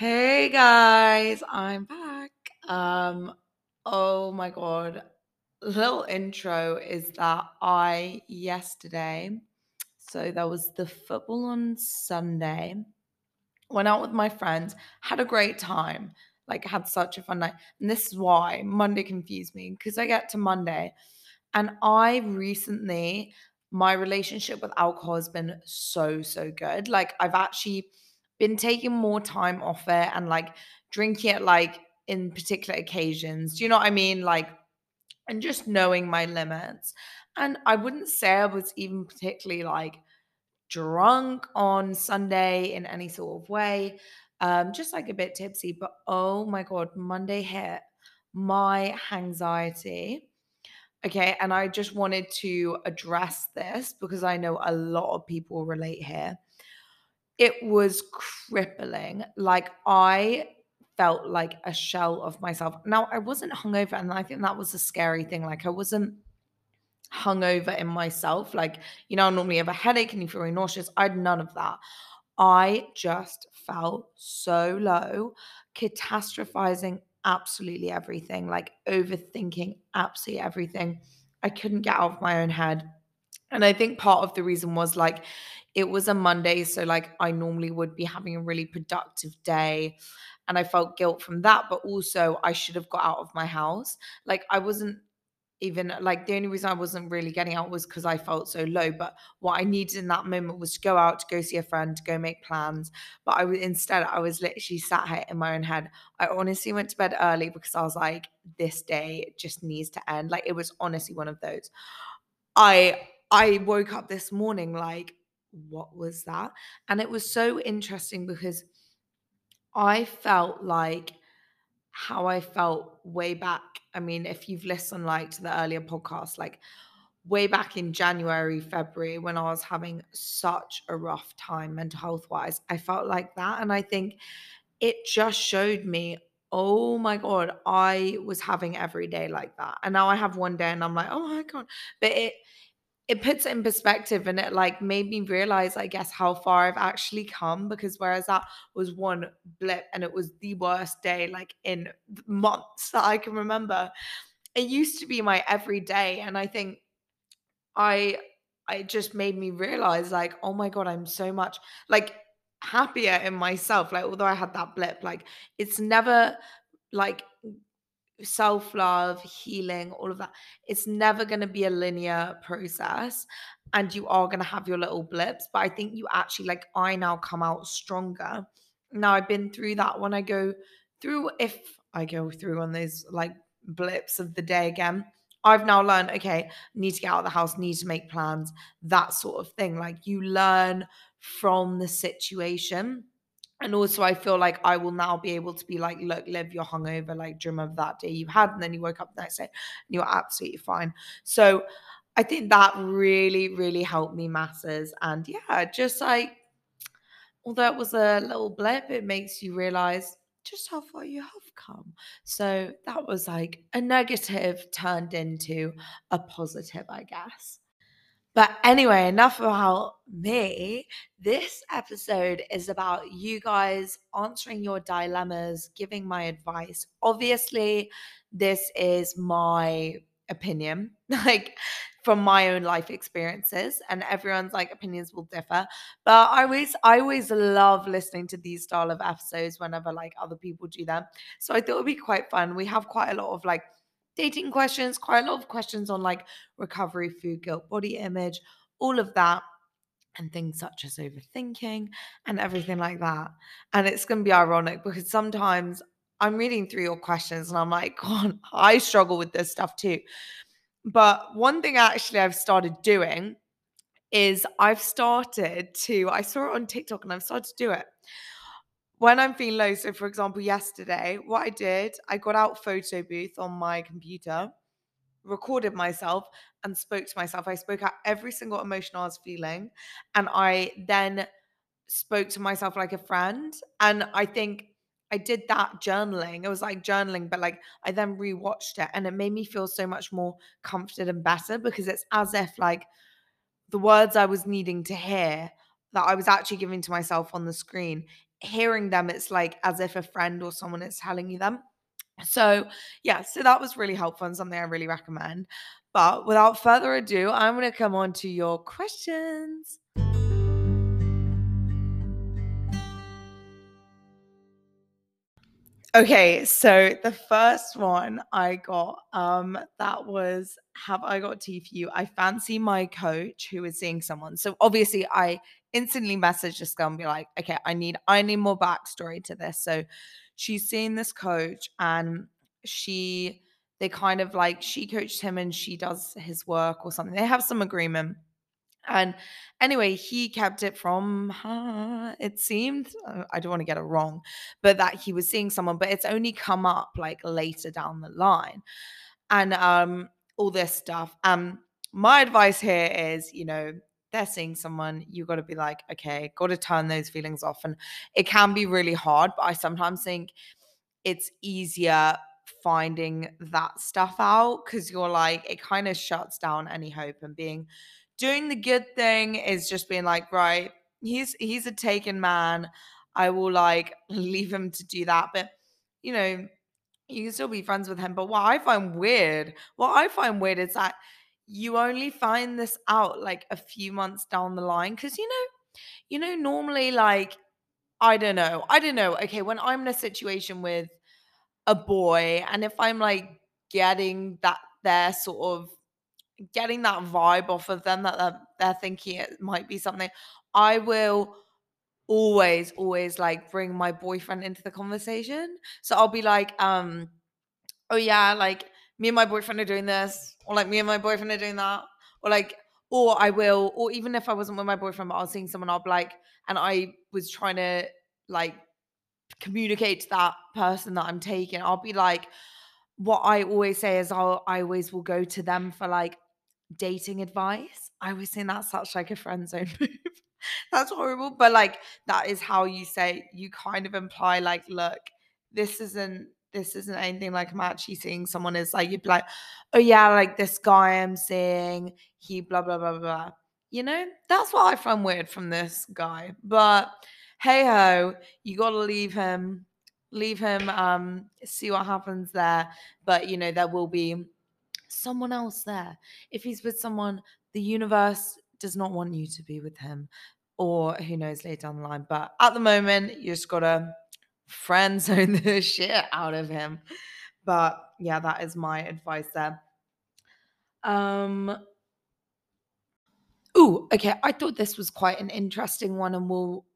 Hey guys, I'm back. Um, oh my god. Little intro is that I yesterday, so there was the football on Sunday, went out with my friends, had a great time, like had such a fun night. And this is why Monday confused me because I get to Monday and I recently, my relationship with alcohol has been so, so good. Like, I've actually been taking more time off it and like drinking it like in particular occasions. Do you know what I mean? Like, and just knowing my limits. And I wouldn't say I was even particularly like drunk on Sunday in any sort of way, um, just like a bit tipsy. But oh my God, Monday hit my anxiety Okay, and I just wanted to address this because I know a lot of people relate here. It was crippling. Like I felt like a shell of myself. Now I wasn't hungover, and I think that was a scary thing. Like I wasn't hungover in myself. Like, you know, I normally have a headache and you feel really nauseous. I had none of that. I just felt so low, catastrophizing absolutely everything, like overthinking absolutely everything. I couldn't get out of my own head. And I think part of the reason was like it was a Monday. So, like, I normally would be having a really productive day. And I felt guilt from that. But also, I should have got out of my house. Like, I wasn't even like the only reason I wasn't really getting out was because I felt so low. But what I needed in that moment was to go out, to go see a friend, to go make plans. But I was instead, I was literally sat here in my own head. I honestly went to bed early because I was like, this day just needs to end. Like it was honestly one of those. I I woke up this morning like, what was that? And it was so interesting because I felt like how I felt way back. I mean, if you've listened like to the earlier podcast, like way back in January, February, when I was having such a rough time mental health wise, I felt like that. And I think it just showed me, oh my God, I was having every day like that. And now I have one day and I'm like, oh my God. But it it puts it in perspective and it like made me realize i guess how far i've actually come because whereas that was one blip and it was the worst day like in months that i can remember it used to be my everyday. And i think i it just made me realize like oh my god i'm so much like happier in myself like although i had that blip like it's never like self love, healing, all of that. It's never going to be a linear process. And you are going to have your little blips. But I think you actually, like, I now come out stronger. Now, I've been through that when I go through, if I go through on those like blips of the day again. I've now learned, okay, need to get out of the house, need to make plans, that sort of thing. Like you learn from the situation and also I feel like I will now be able to be like, look, Liv you're hungover, like you remember that day you had, and then you woke up the next day and you were absolutely fine. So I think that really, really helped me masses. And yeah, just like although it was a little blip, it makes you realize just how far you have come. So that was like a negative turned into a positive, I guess. But anyway, enough about me. This episode is about you guys answering your dilemmas, giving my advice. Obviously, this is my opinion, like from my own life experiences, and everyone's like opinions will differ. But I always, I always love listening to these style of episodes whenever like other people do them. So I thought it would be quite fun. We have quite a lot of like dating questions, quite a lot of questions on like recovery, food guilt, body image, all of that, and things such as overthinking and everything like that. And it's going to be ironic because sometimes I'm reading through your questions and I'm like, God, I struggle with this stuff too. But one thing actually I've started doing is I've started to, I saw it on TikTok and I've started to do it when I'm feeling low, so for example, yesterday, what I did, I got out photo booth on my computer, recorded myself, and spoke to myself. I spoke out every single emotion I was feeling, and I then spoke to myself like a friend. And I think I did that journaling. It was like journaling, but like I then rewatched it, and it made me feel so much more comforted and better because it's as if like the words I was needing to hear that I was actually giving to myself on the screen hearing them, it's like as if a friend or someone is telling you them. So, yeah, so that was really helpful and something I really recommend. But without further ado, I'm going to come on to your questions. Okay, so the first one I got, um, that was Have I got tea for you? I fancy my coach who is seeing someone. So obviously I instantly message this girl and be like, okay, I need I need more backstory to this. So she's seeing this coach and she they kind of like she coached him and she does his work or something. They have some agreement. And anyway, he kept it from her, it seemed. uh, I don't want to get it wrong, but that he was seeing someone, but it's only come up like later down the line. And um all this stuff. Um my advice here is, you know, they're seeing someone, you got to be like, okay, got to turn those feelings off. And it can be really hard, but I sometimes think it's easier finding that stuff out because you're like, it kind of shuts down any hope and being doing the good thing is just being like, right, he's he's a taken man. I will like leave him to do that. But you know, you can still be friends with him. But what I find weird, what I find weird is that you only find this out like a few months down the line. Cause you know, you know, normally like I don't know. I don't know. Okay, when I'm in a situation with a boy and if I'm like getting that their sort of getting that vibe off of them that they're, they're thinking it might be something, I will always, always like bring my boyfriend into the conversation. So I'll be like, um, oh yeah, like me and my boyfriend are doing this, or like me and my boyfriend are doing that, or like, or I will, or even if I wasn't with my boyfriend, but I was seeing someone, I'll be like, and I was trying to like communicate to that person that I'm taking, I'll be like, what I always say is I'll I always will go to them for like dating advice. I always think that's such like a friend zone move. that's horrible. But like that is how you say you kind of imply like, look, this isn't this isn't anything like I'm actually seeing someone is like you'd be like, oh yeah, like this guy I'm seeing, he blah blah blah blah. You know, that's what I find weird from this guy. But hey ho, you gotta leave him, leave him, um, see what happens there. But you know, there will be someone else there. If he's with someone, the universe does not want you to be with him. Or who knows later down the line. But at the moment, you just gotta friend zone the shit out of him. But yeah, that is my advice there. Um Oh, okay. I thought this was quite an interesting one and will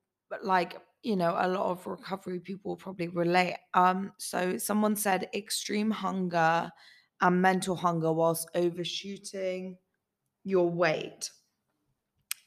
like, you know, a lot of recovery people probably relate. Um, so someone said extreme hunger and mental hunger whilst overshooting your weight.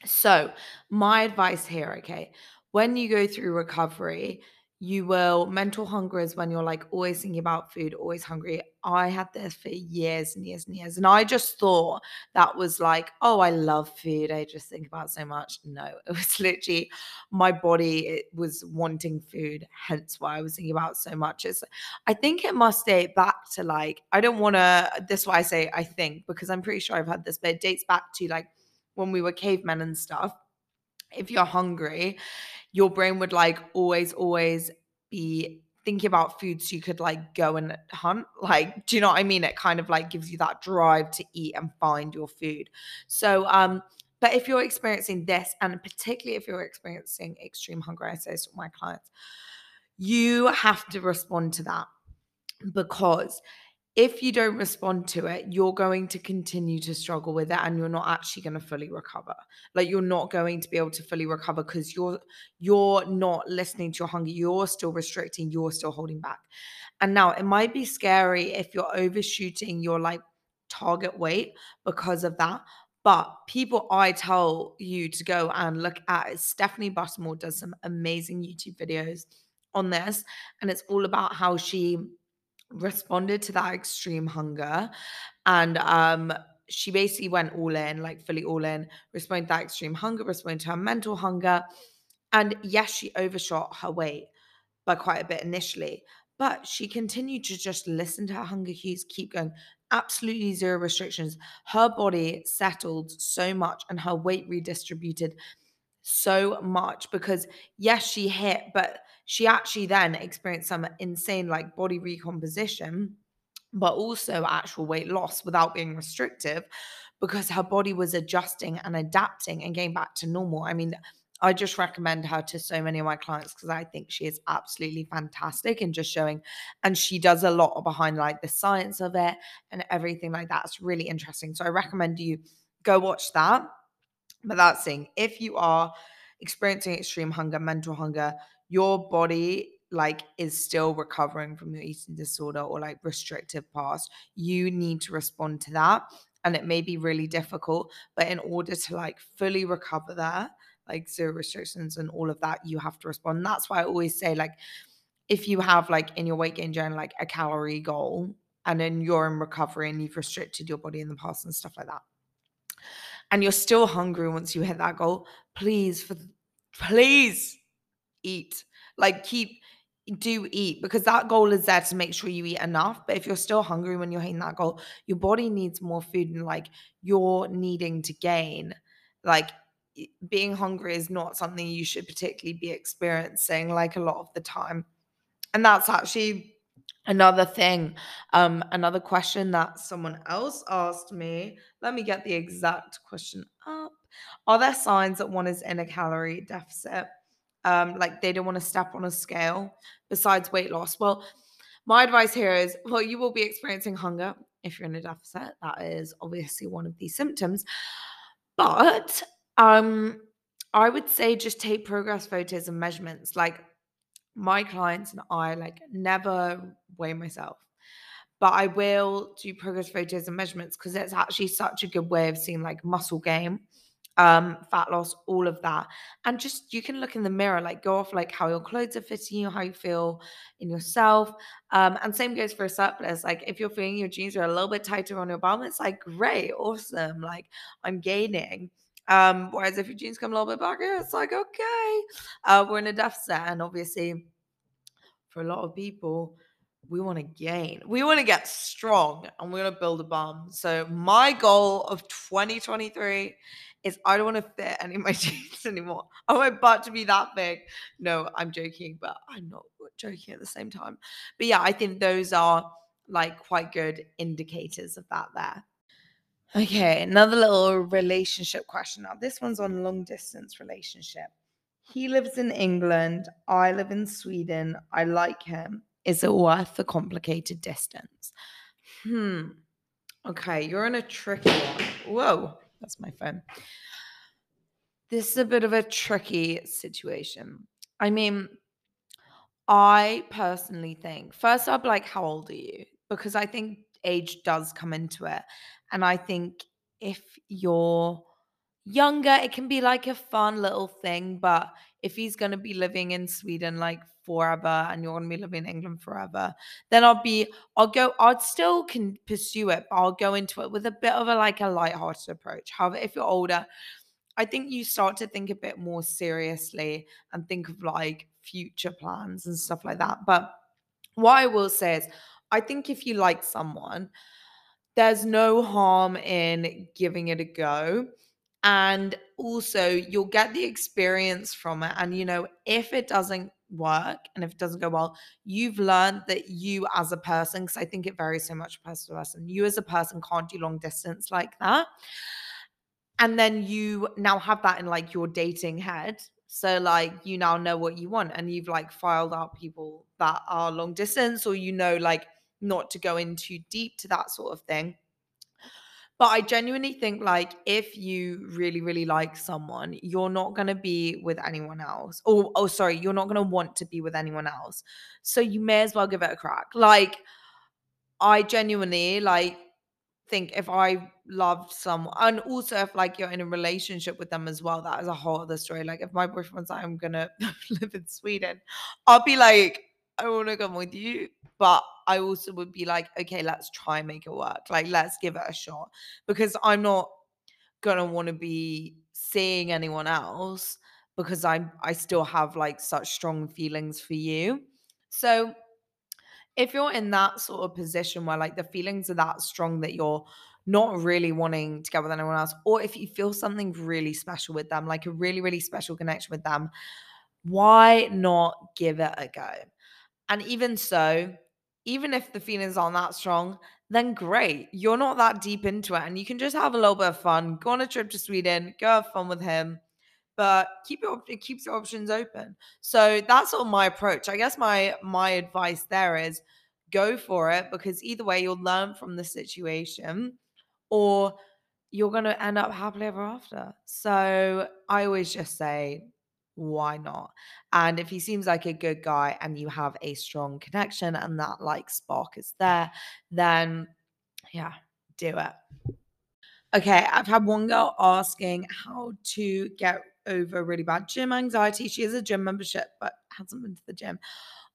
So, my advice here, okay, when you go through recovery, you will mental hunger is when you're like always thinking about food, always hungry. I had this for years and years and years. And I just thought that was like, oh, I love food. I just think about so much. No, it was literally my body it was wanting food, hence why I was thinking about so much. It's I think it must date back to like, I don't want to this is why I say I think, because I'm pretty sure I've had this, but it dates back to like when we were cavemen and stuff. If you're hungry, your brain would like always, always be thinking about food so you could like go and hunt. Like, do you know what I mean? It kind of like gives you that drive to eat and find your food. So, um, but if you're experiencing this, and particularly if you're experiencing extreme hunger, I say to my clients, you have to respond to that because if you don't respond to it, you're going to continue to struggle with it and you're not actually going to fully recover. Like you're not going to be able to fully recover because you're you're not listening to your hunger. You're still restricting, you're still holding back. And now it might be scary if you're overshooting your like target weight because of that. But people I tell you to go and look at is Stephanie Buttermore does some amazing YouTube videos on this. And it's all about how she responded to that extreme hunger and um she basically went all in like fully all in responded to that extreme hunger responded to her mental hunger and yes she overshot her weight by quite a bit initially but she continued to just listen to her hunger cues keep going. Absolutely zero restrictions. Her body settled so much and her weight redistributed so much because yes, she hit, but she actually then experienced some insane like body recomposition, but also actual weight loss without being restrictive because her body was adjusting and adapting and getting back to normal. I mean, I just recommend her to so many of my clients because I think she is absolutely fantastic in just showing, and she does a lot behind like the science of it and everything like that. It's really interesting. So I recommend you go watch that. But that's saying if you are experiencing extreme hunger, mental hunger, your body like is still recovering from your eating disorder or like restrictive past, you need to respond to that. And it may be really difficult, but in order to like fully recover that, like zero restrictions and all of that, you have to respond. That's why I always say, like, if you have like in your weight gain journey, like a calorie goal, and then you're in recovery and you've restricted your body in the past and stuff like that, and you're still hungry once you hit that goal, please, for please eat. Like keep do eat because that goal is there to make sure you eat enough. But if you're still hungry when you're hitting that goal, your body needs more food and like you're needing to gain. Like being hungry is not something you should particularly be experiencing like a lot of the time. And that's actually another thing. Um, another question that someone else asked me. Let me get the exact question up. Are there signs that one is in a calorie deficit? Um, like they don't want to step on a scale besides weight loss? Well, my advice here is well, you will be experiencing hunger if you're in a deficit. That is obviously one of these symptoms. But um, I would say just take progress photos and measurements. Like my clients and I like never weigh myself, but I will do progress photos and measurements because it's actually such a good way of seeing like muscle gain um, fat loss, all of that. And just you can look in the mirror, like go off like how your clothes are fitting you, how you feel in yourself. Um, and same goes for a surplus. Like if you're feeling your jeans are a little bit tighter on your bum, it's like great, awesome. Like I'm gaining. Um, whereas if your jeans come a little bit back, it's like okay. Uh, we're in a deficit, and obviously for a lot of people, we want to gain. We want to get strong and we want to build a bum. So my goal of 2023 is I don't want to fit any of my jeans anymore. I want my butt to be that big. No, I'm joking, but I'm not joking at the same time. But yeah, I think those are like quite good indicators of that there. Okay, another little relationship question. Now, this one's on long distance relationship. He lives in England. I live in Sweden. I like him. Is it worth the complicated distance? Hmm. Okay, you're in a tricky one. Whoa. That's my phone. This is a bit of a tricky situation. I mean, I personally think, first up, like, how old are you? Because I think age does come into it. And I think if you're younger, it can be like a fun little thing. But if he's going to be living in Sweden like forever and you're going to be living in England forever, then I'll be, I'll go, I'd still can pursue it, but I'll go into it with a bit of a like a light-hearted approach. However, if you're older, I think you start to think a bit more seriously and think of like future plans and stuff like that. But what I will say is, I think if you like someone, there's no harm in giving it a go. And also you'll get the experience from it. And you know if it doesn't work and if it doesn't go well you've learned that you as a person because i think it varies so much person to person you as a person can't do long distance like that. And then you now have that in like your dating head. So like you now know what you want and you've like filed out people that are long distance or you know like not to go in too deep to that sort of thing but I genuinely think like if you really, really like someone, you're not gonna be with anyone else. Or oh sorry, you're not gonna want to be with anyone else. So you may as well give it a crack. Like I genuinely like think if I loved someone and also if like you're in a relationship with them as well, that is a whole other story. Like if my boyfriend's like, I'm gonna live in Sweden, I'll be like, I wanna come with you but I also would be like, okay, let's try and make it work. Like, let's give it a shot because I'm not gonna want to be seeing anyone else because I'm I still have like such strong feelings for you. So if you're in that sort of position where like the feelings are that strong that you're not really wanting to get with anyone else, or if you feel something really special with them, like a really, really special connection with them, why not give it a go? And even so, even if the feelings aren't that strong, then great. You're not that deep into it and you can just have a little bit of fun. Go on a trip to Sweden, go have fun with him, but keep your it keeps your options open. So that's all my approach. I guess my my advice there is go for it because either way you'll learn from the situation or you're going to end up happily ever after. So I always just say why not? And if he seems like a good guy and you have a strong connection and that like spark is there, then yeah, do it. Okay, I've had one girl asking how to get over really bad gym anxiety. She has a gym membership, but hasn't been to the gym.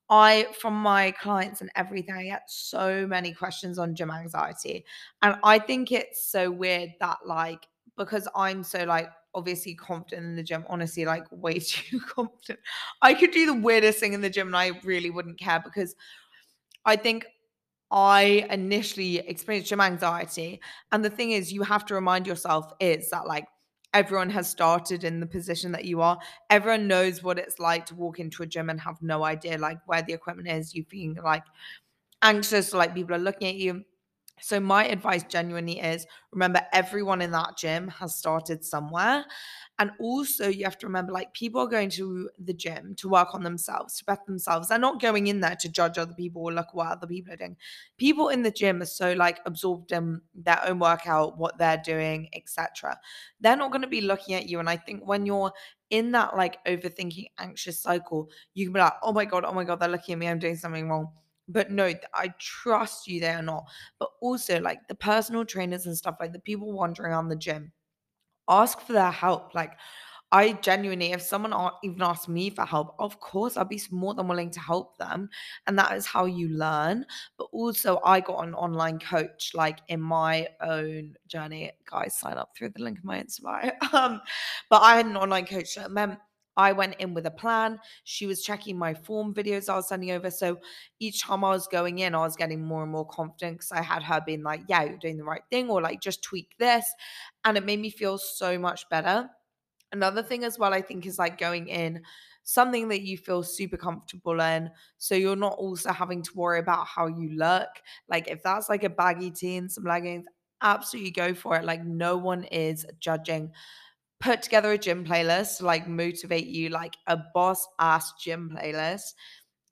I, from my clients and everything, I get so many questions on gym anxiety. And I think it's so weird that, like, because I'm so, like, obviously confident in the gym, honestly, like, way too confident. I could do the weirdest thing in the gym and I really wouldn't care because I think I initially experienced gym anxiety. And the thing is, you have to remind yourself is that like everyone has started in the position that you are. Everyone knows what it's like to walk into a gym and have no idea like where the equipment is. You feeling like anxious, like people are looking at you. So my advice genuinely is remember everyone in that gym has started somewhere and also, you have to remember like people are going to the gym to work on themselves, to better themselves. They're not going in there to judge other people or look what other people are doing. People in the gym are so like absorbed in their own workout, what they're doing, etc. They're not going to be looking at you. And I think when you're in that like overthinking, anxious cycle, you can be like, oh my God, oh my God, they're looking at me, I'm doing something wrong but no i trust you they are not but also like the personal trainers and stuff like the people wandering around the gym ask for their help. Like, I genuinely, if someone even asked me for help, of course, I'd be more than willing to help them. And that is how you learn. But also, I got an online coach, like in my own journey. Guys, sign up through the link in my Instagram. Um, but I had an online coach that meant I went in with a plan. She was checking my form videos I was sending over. So each time I was going in, I was getting more and more confident because I had her being like, yeah, you're doing the right thing, or like, just tweak this. And it made me feel so much better. Another thing as well, I think, is like going in something that you feel super comfortable in. So you're not also having to worry about how you look. Like, if that's like a baggy tee and some leggings, absolutely go for it. Like, no one is judging put together a gym playlist to like motivate you, like a boss ass gym playlist.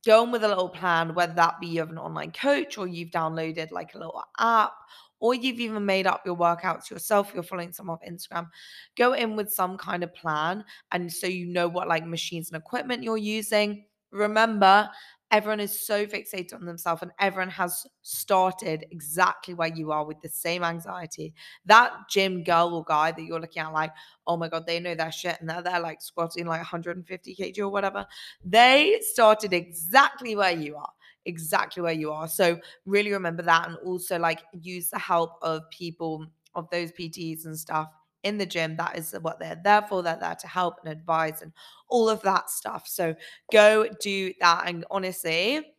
Go on with a little plan, whether that be you have an online coach or you've downloaded like a little app or you've even made up your workouts yourself, you're following someone off Instagram, go in with some kind of plan. And so you know what like machines and equipment you're using. Remember, everyone is so fixated on themselves and everyone has started exactly where you are with the same anxiety. That gym girl or guy that you're looking at, like, oh my God, they know their shit and they're, they're like squatting like 150 kg or whatever. They started exactly where you are exactly where you are. So really remember that and also like use the help of people of those PTs and stuff in the gym. That is what they're there for. They're there to help and advise and all of that stuff. So go do that. And honestly,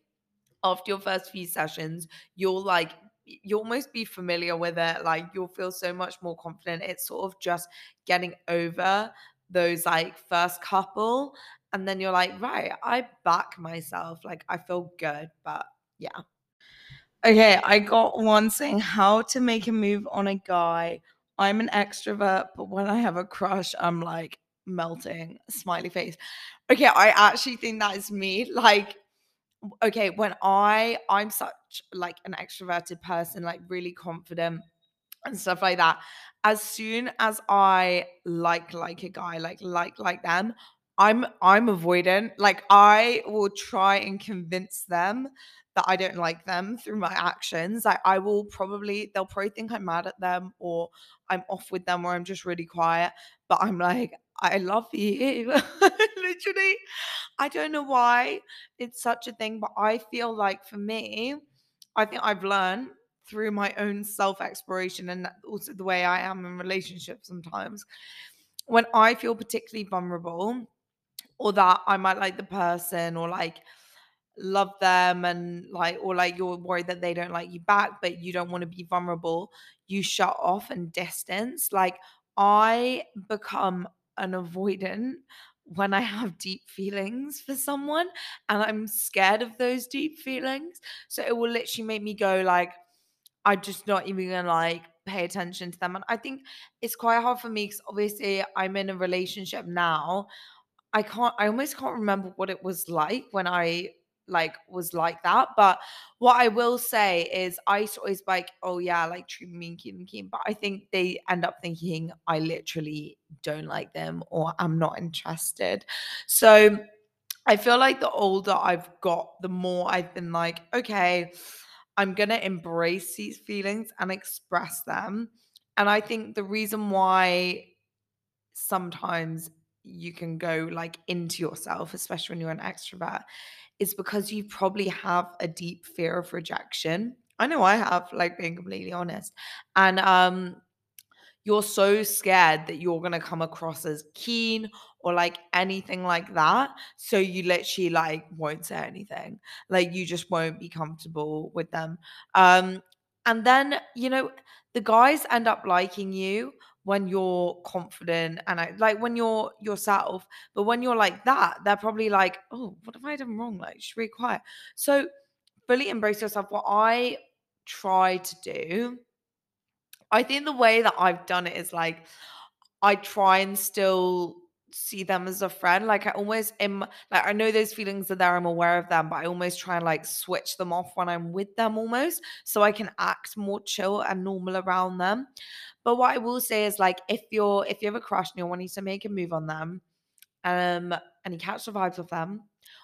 after your first few sessions, you'll like you'll almost be familiar with it. Like you'll feel so much more confident. It's sort of just getting over those like first couple. And then you're like, right, I back myself. Like I feel good. But yeah. Okay, I got one saying how to make a move on a guy I'm an extrovert, but when I have a crush, I'm like melting, smiley face. Okay, I actually think that is me. Like, okay, when I I'm such like an extroverted person, like really confident and stuff like that. As soon as I like like a guy, like like like them, I'm I'm avoidant. Like I will try and convince them that I don't like them through my actions. Like I will probably they'll probably think I'm mad at them or I'm off with them or I'm just really quiet. But I'm like, I love you. Literally. I don't know why it's such a thing, but I feel like for me, I think I've learned through my own self exploration and also the way I am in relationships sometimes. When I feel particularly vulnerable, or that I might like the person, or like love them and like or like you're worried that they don't like you back but you don't want to be vulnerable you shut off and distance. Like i become an avoidant when i have deep feelings for someone and i'm scared of those deep feelings. So it will literally make me go like i'm just not even gonna like pay attention to them. And i think it's quite hard for me because obviously i'm in a relationship now I can't I almost can't remember what it was like when I like was like that. But what I will say is I used to always be like, oh yeah, like treat me and keep them keen. But I think they end up thinking I literally don't like them or I'm not interested. So I feel like the older I've got, the more I've been like, okay, I'm gonna embrace these feelings and express them. And I think the reason why sometimes you can go like into yourself, especially when you're an extrovert, is because you probably have a deep fear of rejection. I know I have, like being completely honest. And um you're so scared that you're gonna come across as keen or like anything like that. So you literally like won't say anything. Like you just won't be comfortable with them. Um, and then, you know, the guys end up liking you when you're confident and I, like when you're yourself. But when you're like that, they're probably like, oh, what have I done wrong? Like, she's really quiet. So fully embrace yourself. What I try to do I think the way that I've done it is like I try and still see them as a friend. Like I almost am like I know those feelings are there, I'm aware of them, but I almost try and like switch them off when I'm with them almost so I can act more chill and normal around them. But what I will say is like if you're if you have a crush and you're wanting to make a move on them, um, and you catch the vibes of them,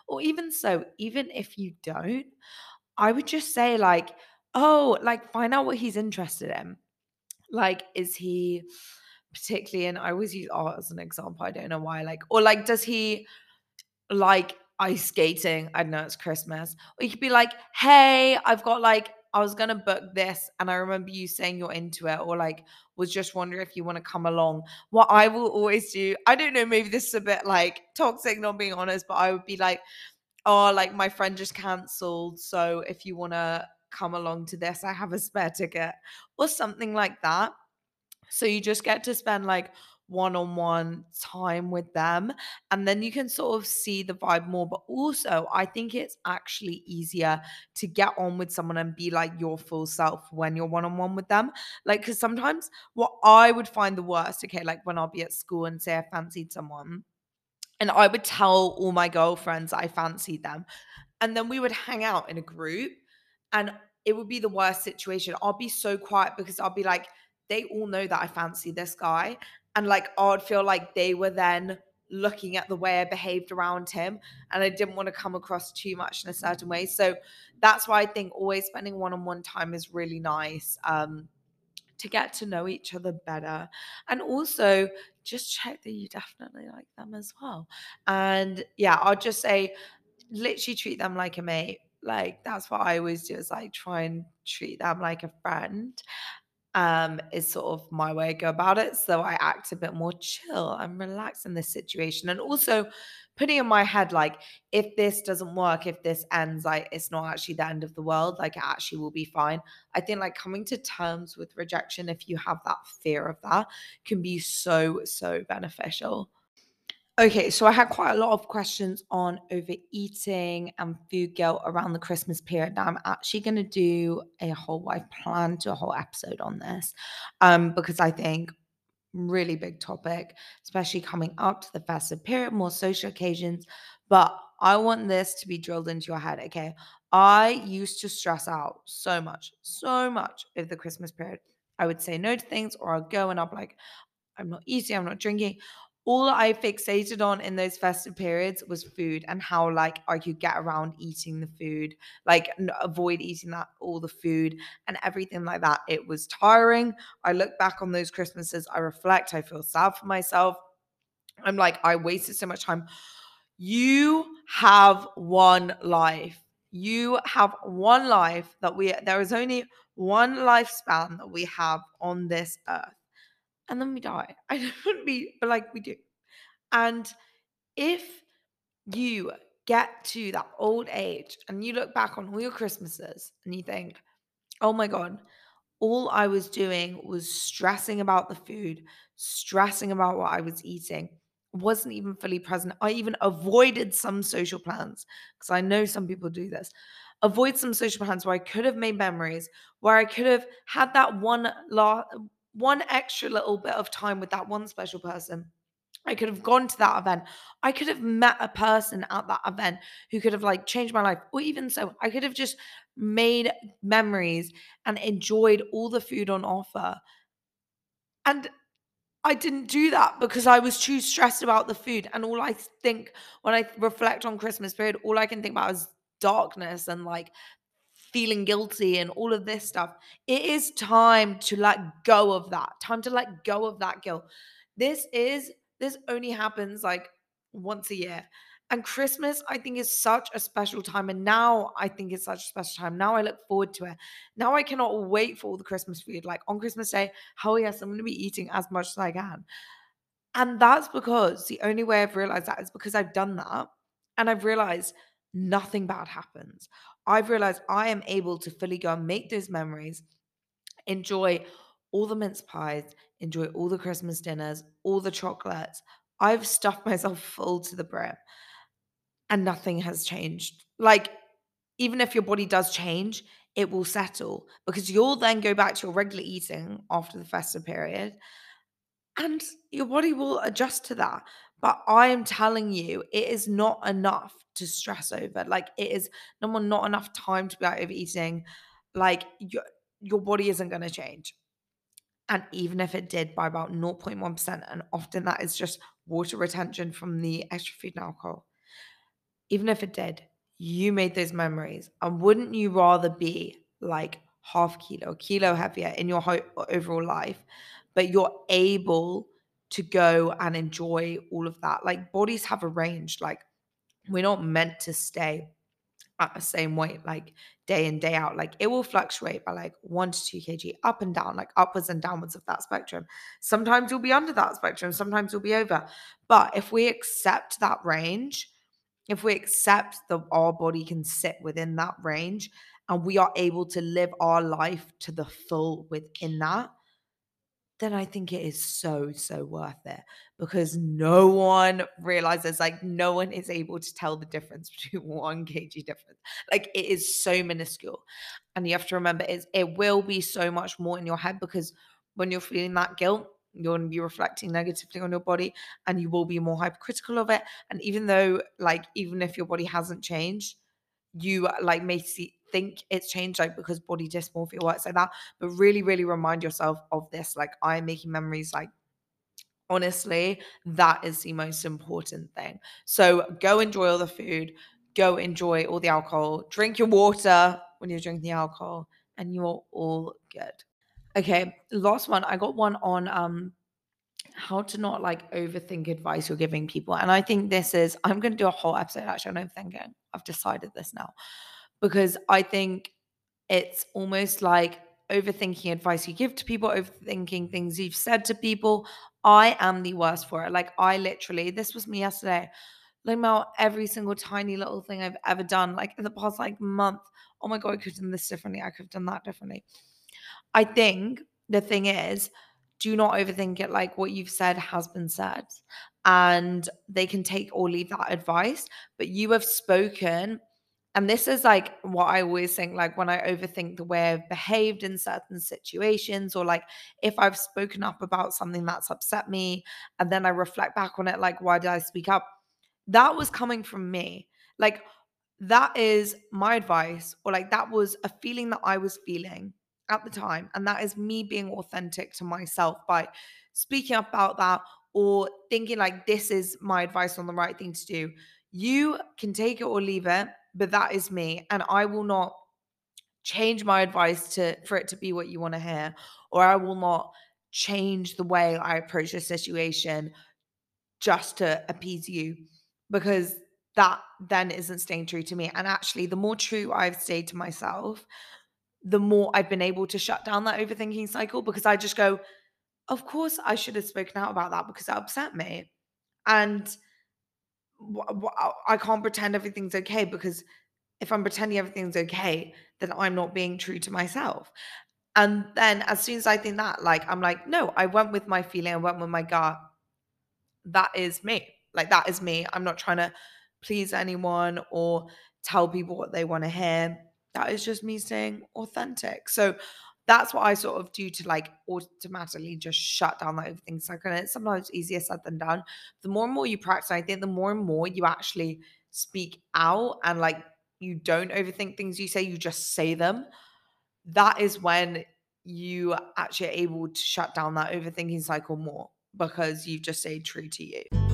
or even so, even if you don't, I would just say like, oh, like find out what he's interested in like, is he particularly and I always use art as an example. I don't know why. Like, or like, does he like ice skating? I know it's Christmas. Or you could be like, hey, I've got like, I was gonna book this, and I remember you saying you're into it, or like was just wondering if you want to come along. What I will always do, I don't know, maybe this is a bit like toxic, not being honest, but I would be like, oh, like my friend just cancelled. So if you wanna come along to this, I have a spare ticket, or something like that. So you just get to spend like one on one time with them, and then you can sort of see the vibe more. But also, I think it's actually easier to get on with someone and be like your full self when you're one on one with them. Like, because sometimes what I would find the worst, okay, like when I'll be at school and say I fancied someone. And I would tell all my girlfriends I fancied them. And then we would hang out in a group and it would be the worst situation. I'll be so quiet because I'll be like, they all know that I fancy this guy. And like, I'd feel like they were then looking at the way I behaved around him. And I didn't want to come across too much in a certain way. So that's why I think always spending one on one time is really nice. Um, to get to know each other better and also just check that you definitely like them as well and yeah i'll just say literally treat them like a mate like that's what I always do is like try and treat them like a friend. Um, is sort of my way I go about it. So I act a bit more chill and relaxed in this situation. And also putting in my head, like, if this doesn't work, if this ends, like it's not actually the end of the world, like it actually will be fine. I think like coming to terms with rejection, if you have that fear of that, can be so, so beneficial. Okay, so I had quite a lot of questions on overeating and food guilt around the Christmas period. Now I'm actually going to do a whole, I plan to a whole episode on this um, because I think really big topic, especially coming up to the festive period, more social occasions. But I want this to be drilled into your head. Okay, I used to stress out so much, so much over the Christmas period. I would say no to things, or I'll go and I'll be like, I'm not eating, I'm not drinking all I fixated on in those festive periods was food and how like I could get around eating the food, like n- avoid eating that all the food and everything like that. It was tiring. I look back on those Christmases, I reflect, I feel sad for myself. I'm like, I wasted so much time. You have one life. You have one life that we there is only one lifespan that we have on this earth and then we die. I don't be, but like we do. And if you get to that old age and you look back on all your Christmases and you think, oh my God, all I was doing was stressing about the food, stressing about what I was eating, wasn't even fully present. I even avoided some social plans because I know some people do this. Avoid some social plans where I could have made memories, where I could have had that one la- one extra little bit of time with that one special person. I could have gone to that event. I could have met a person at that event who could have like changed my life. Or even so, I could have just made memories and enjoyed all the food on offer. And I didn't do that because I was too stressed about the food. And all I think when I reflect on Christmas period, all I can think about is darkness and like feeling guilty and all of this stuff. It is time to let go of that. Time to let go of that guilt. This is this only happens like once a year. And Christmas, I think, is such a special time. And now I think it's such a special time. Now I look forward to it. Now I cannot wait for all the Christmas food. Like on Christmas Day, hell yes, I'm going to be eating as much as I can. And that's because the only way I've realized that is because I've done that. And I've realized nothing bad happens. I've realized I am able to fully go and make those memories, enjoy all the mince pies, enjoy all the Christmas dinners, all the chocolates. I've stuffed myself full to the brim and nothing has changed. Like, even if your body does change, it will settle because you'll then go back to your regular eating after the festive period and your body will adjust to that. But I am telling you, it is not enough to stress over. Like, it is number not enough time to be out overeating. Like, your, your body isn't going to change. And even if it did by about 0.1%, and often that is just water retention from the extra food and alcohol, even if it did, you made those memories. And wouldn't you rather be like half kilo, kilo heavier in your ho- overall life, but you're able to go and enjoy all of that? Like bodies have a range. Like we're not meant to stay at the same weight like day in day out like it will fluctuate by like 1 to 2 kg up and down like upwards and downwards of that spectrum sometimes you'll be under that spectrum sometimes you'll be over but if we accept that range if we accept that our body can sit within that range and we are able to live our life to the full within that then I think it is so, so worth it because no one realizes, like, no one is able to tell the difference between one kg difference. Like, it is so minuscule. And you have to remember, it's, it will be so much more in your head because when you're feeling that guilt, you're going to be reflecting negatively on your body and you will be more hypercritical of it. And even though, like, even if your body hasn't changed, you like may see think it's changed like because body dysmorphia works like that but really really remind yourself of this like i'm making memories like honestly that is the most important thing. So go enjoy all the food go enjoy all the alcohol drink your water when you're drinking the alcohol and you're all good. Okay last one i got one on um how to not like overthink advice you're giving people and i think this is i'm going to do a whole episode actually on overthinking i've decided this now because I think it's almost like overthinking advice you give to people, overthinking things you've said to people. I am the worst for it. Like, I literally, this was me yesterday, looking about every single tiny little thing I've ever done, like in the past like month. Oh my God, I could have done this differently. I could have done that differently. I think the thing is, do not overthink it. Like what you've said has been said, and they can take or leave that advice. But you have spoken and this is like what I always think like when I overthink the way I've behaved in certain situations, or like if I've spoken up about something that's upset me, and then I reflect back on it, like, why did I speak up? That was coming from me. Like, that is my advice, or like that was a feeling that I was feeling at the time. And that is me being authentic to myself by speaking up about that or thinking like this is my advice on the right thing to do. You can take it or leave it but that is me and I will not change my advice to for it to be what you want to hear or I will not change the way I approach a situation just to appease you because that then isn't staying true to me and actually the more true I've stayed to myself the more I've been able to shut down that overthinking cycle because I just go of course I should have spoken out about that because it upset me and I can't pretend everything's okay because if I'm pretending everything's okay, then I'm not being true to myself. And then as soon as I think that, like, I'm like, no, I went with my feeling, I went with my gut. That is me. Like, that is me. I'm not trying to please anyone or tell people what they want to hear. That is just me staying authentic. So that's what I sort of do to like automatically just shut down that overthinking cycle. And it's sometimes easier said than done. The more and more you practice, I think the more and more you actually speak out and like you don't overthink things you say, you just say them. That is when you actually are able to shut down that overthinking cycle more because you've just stayed true to you.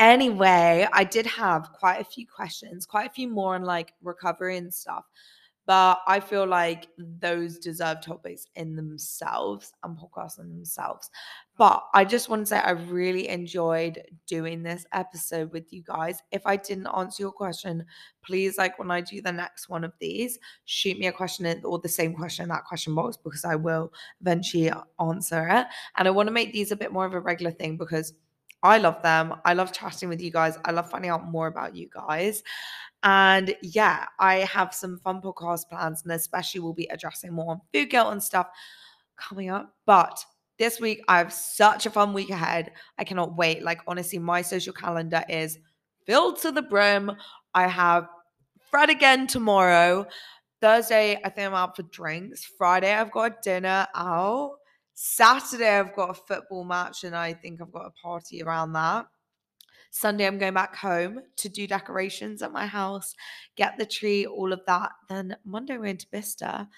Anyway, I did have quite a few questions, quite a few more on like recovery and stuff. But I feel like those deserve topics in themselves and podcasts in themselves. But I just want to say I really enjoyed doing this episode with you guys. If I didn't answer your question, please, like when I do the next one of these, shoot me a question in, or the same question in that question box because I will eventually answer it. And I want to make these a bit more of a regular thing because I love them. I love chatting with you guys. I love finding out more about you guys. And yeah, I have some fun podcast plans, and especially we'll be addressing more on food guilt and stuff coming up. But this week, I have such a fun week ahead. I cannot wait. Like, honestly, my social calendar is filled to the brim. I have Fred again tomorrow. Thursday, I think I'm out for drinks. Friday, I've got dinner out. Saturday, I've got a football match, and I think I've got a party around that. Sunday, I'm going back home to do decorations at my house, get the tree, all of that. Then Monday, we're into Bicester.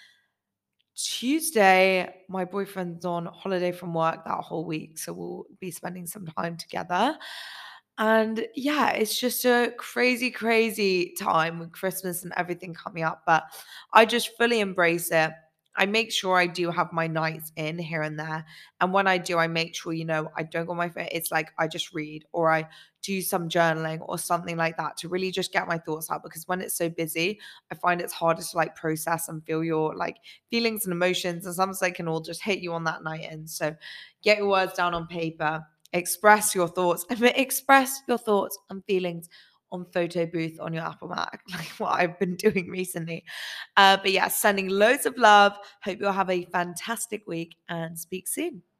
Tuesday, my boyfriend's on holiday from work that whole week. So we'll be spending some time together. And yeah, it's just a crazy, crazy time with Christmas and everything coming up. But I just fully embrace it. I make sure I do have my nights in here and there. And when I do, I make sure, you know, I don't go on my phone. It's like I just read or I do some journaling or something like that to really just get my thoughts out. Because when it's so busy, I find it's harder to like process and feel your like feelings and emotions. And sometimes they can all just hit you on that night in. So get your words down on paper, express your thoughts, and express your thoughts and feelings on photo booth on your Apple Mac, like what I've been doing recently. Uh, but yeah, sending loads of love. Hope you'll have a fantastic week and speak soon.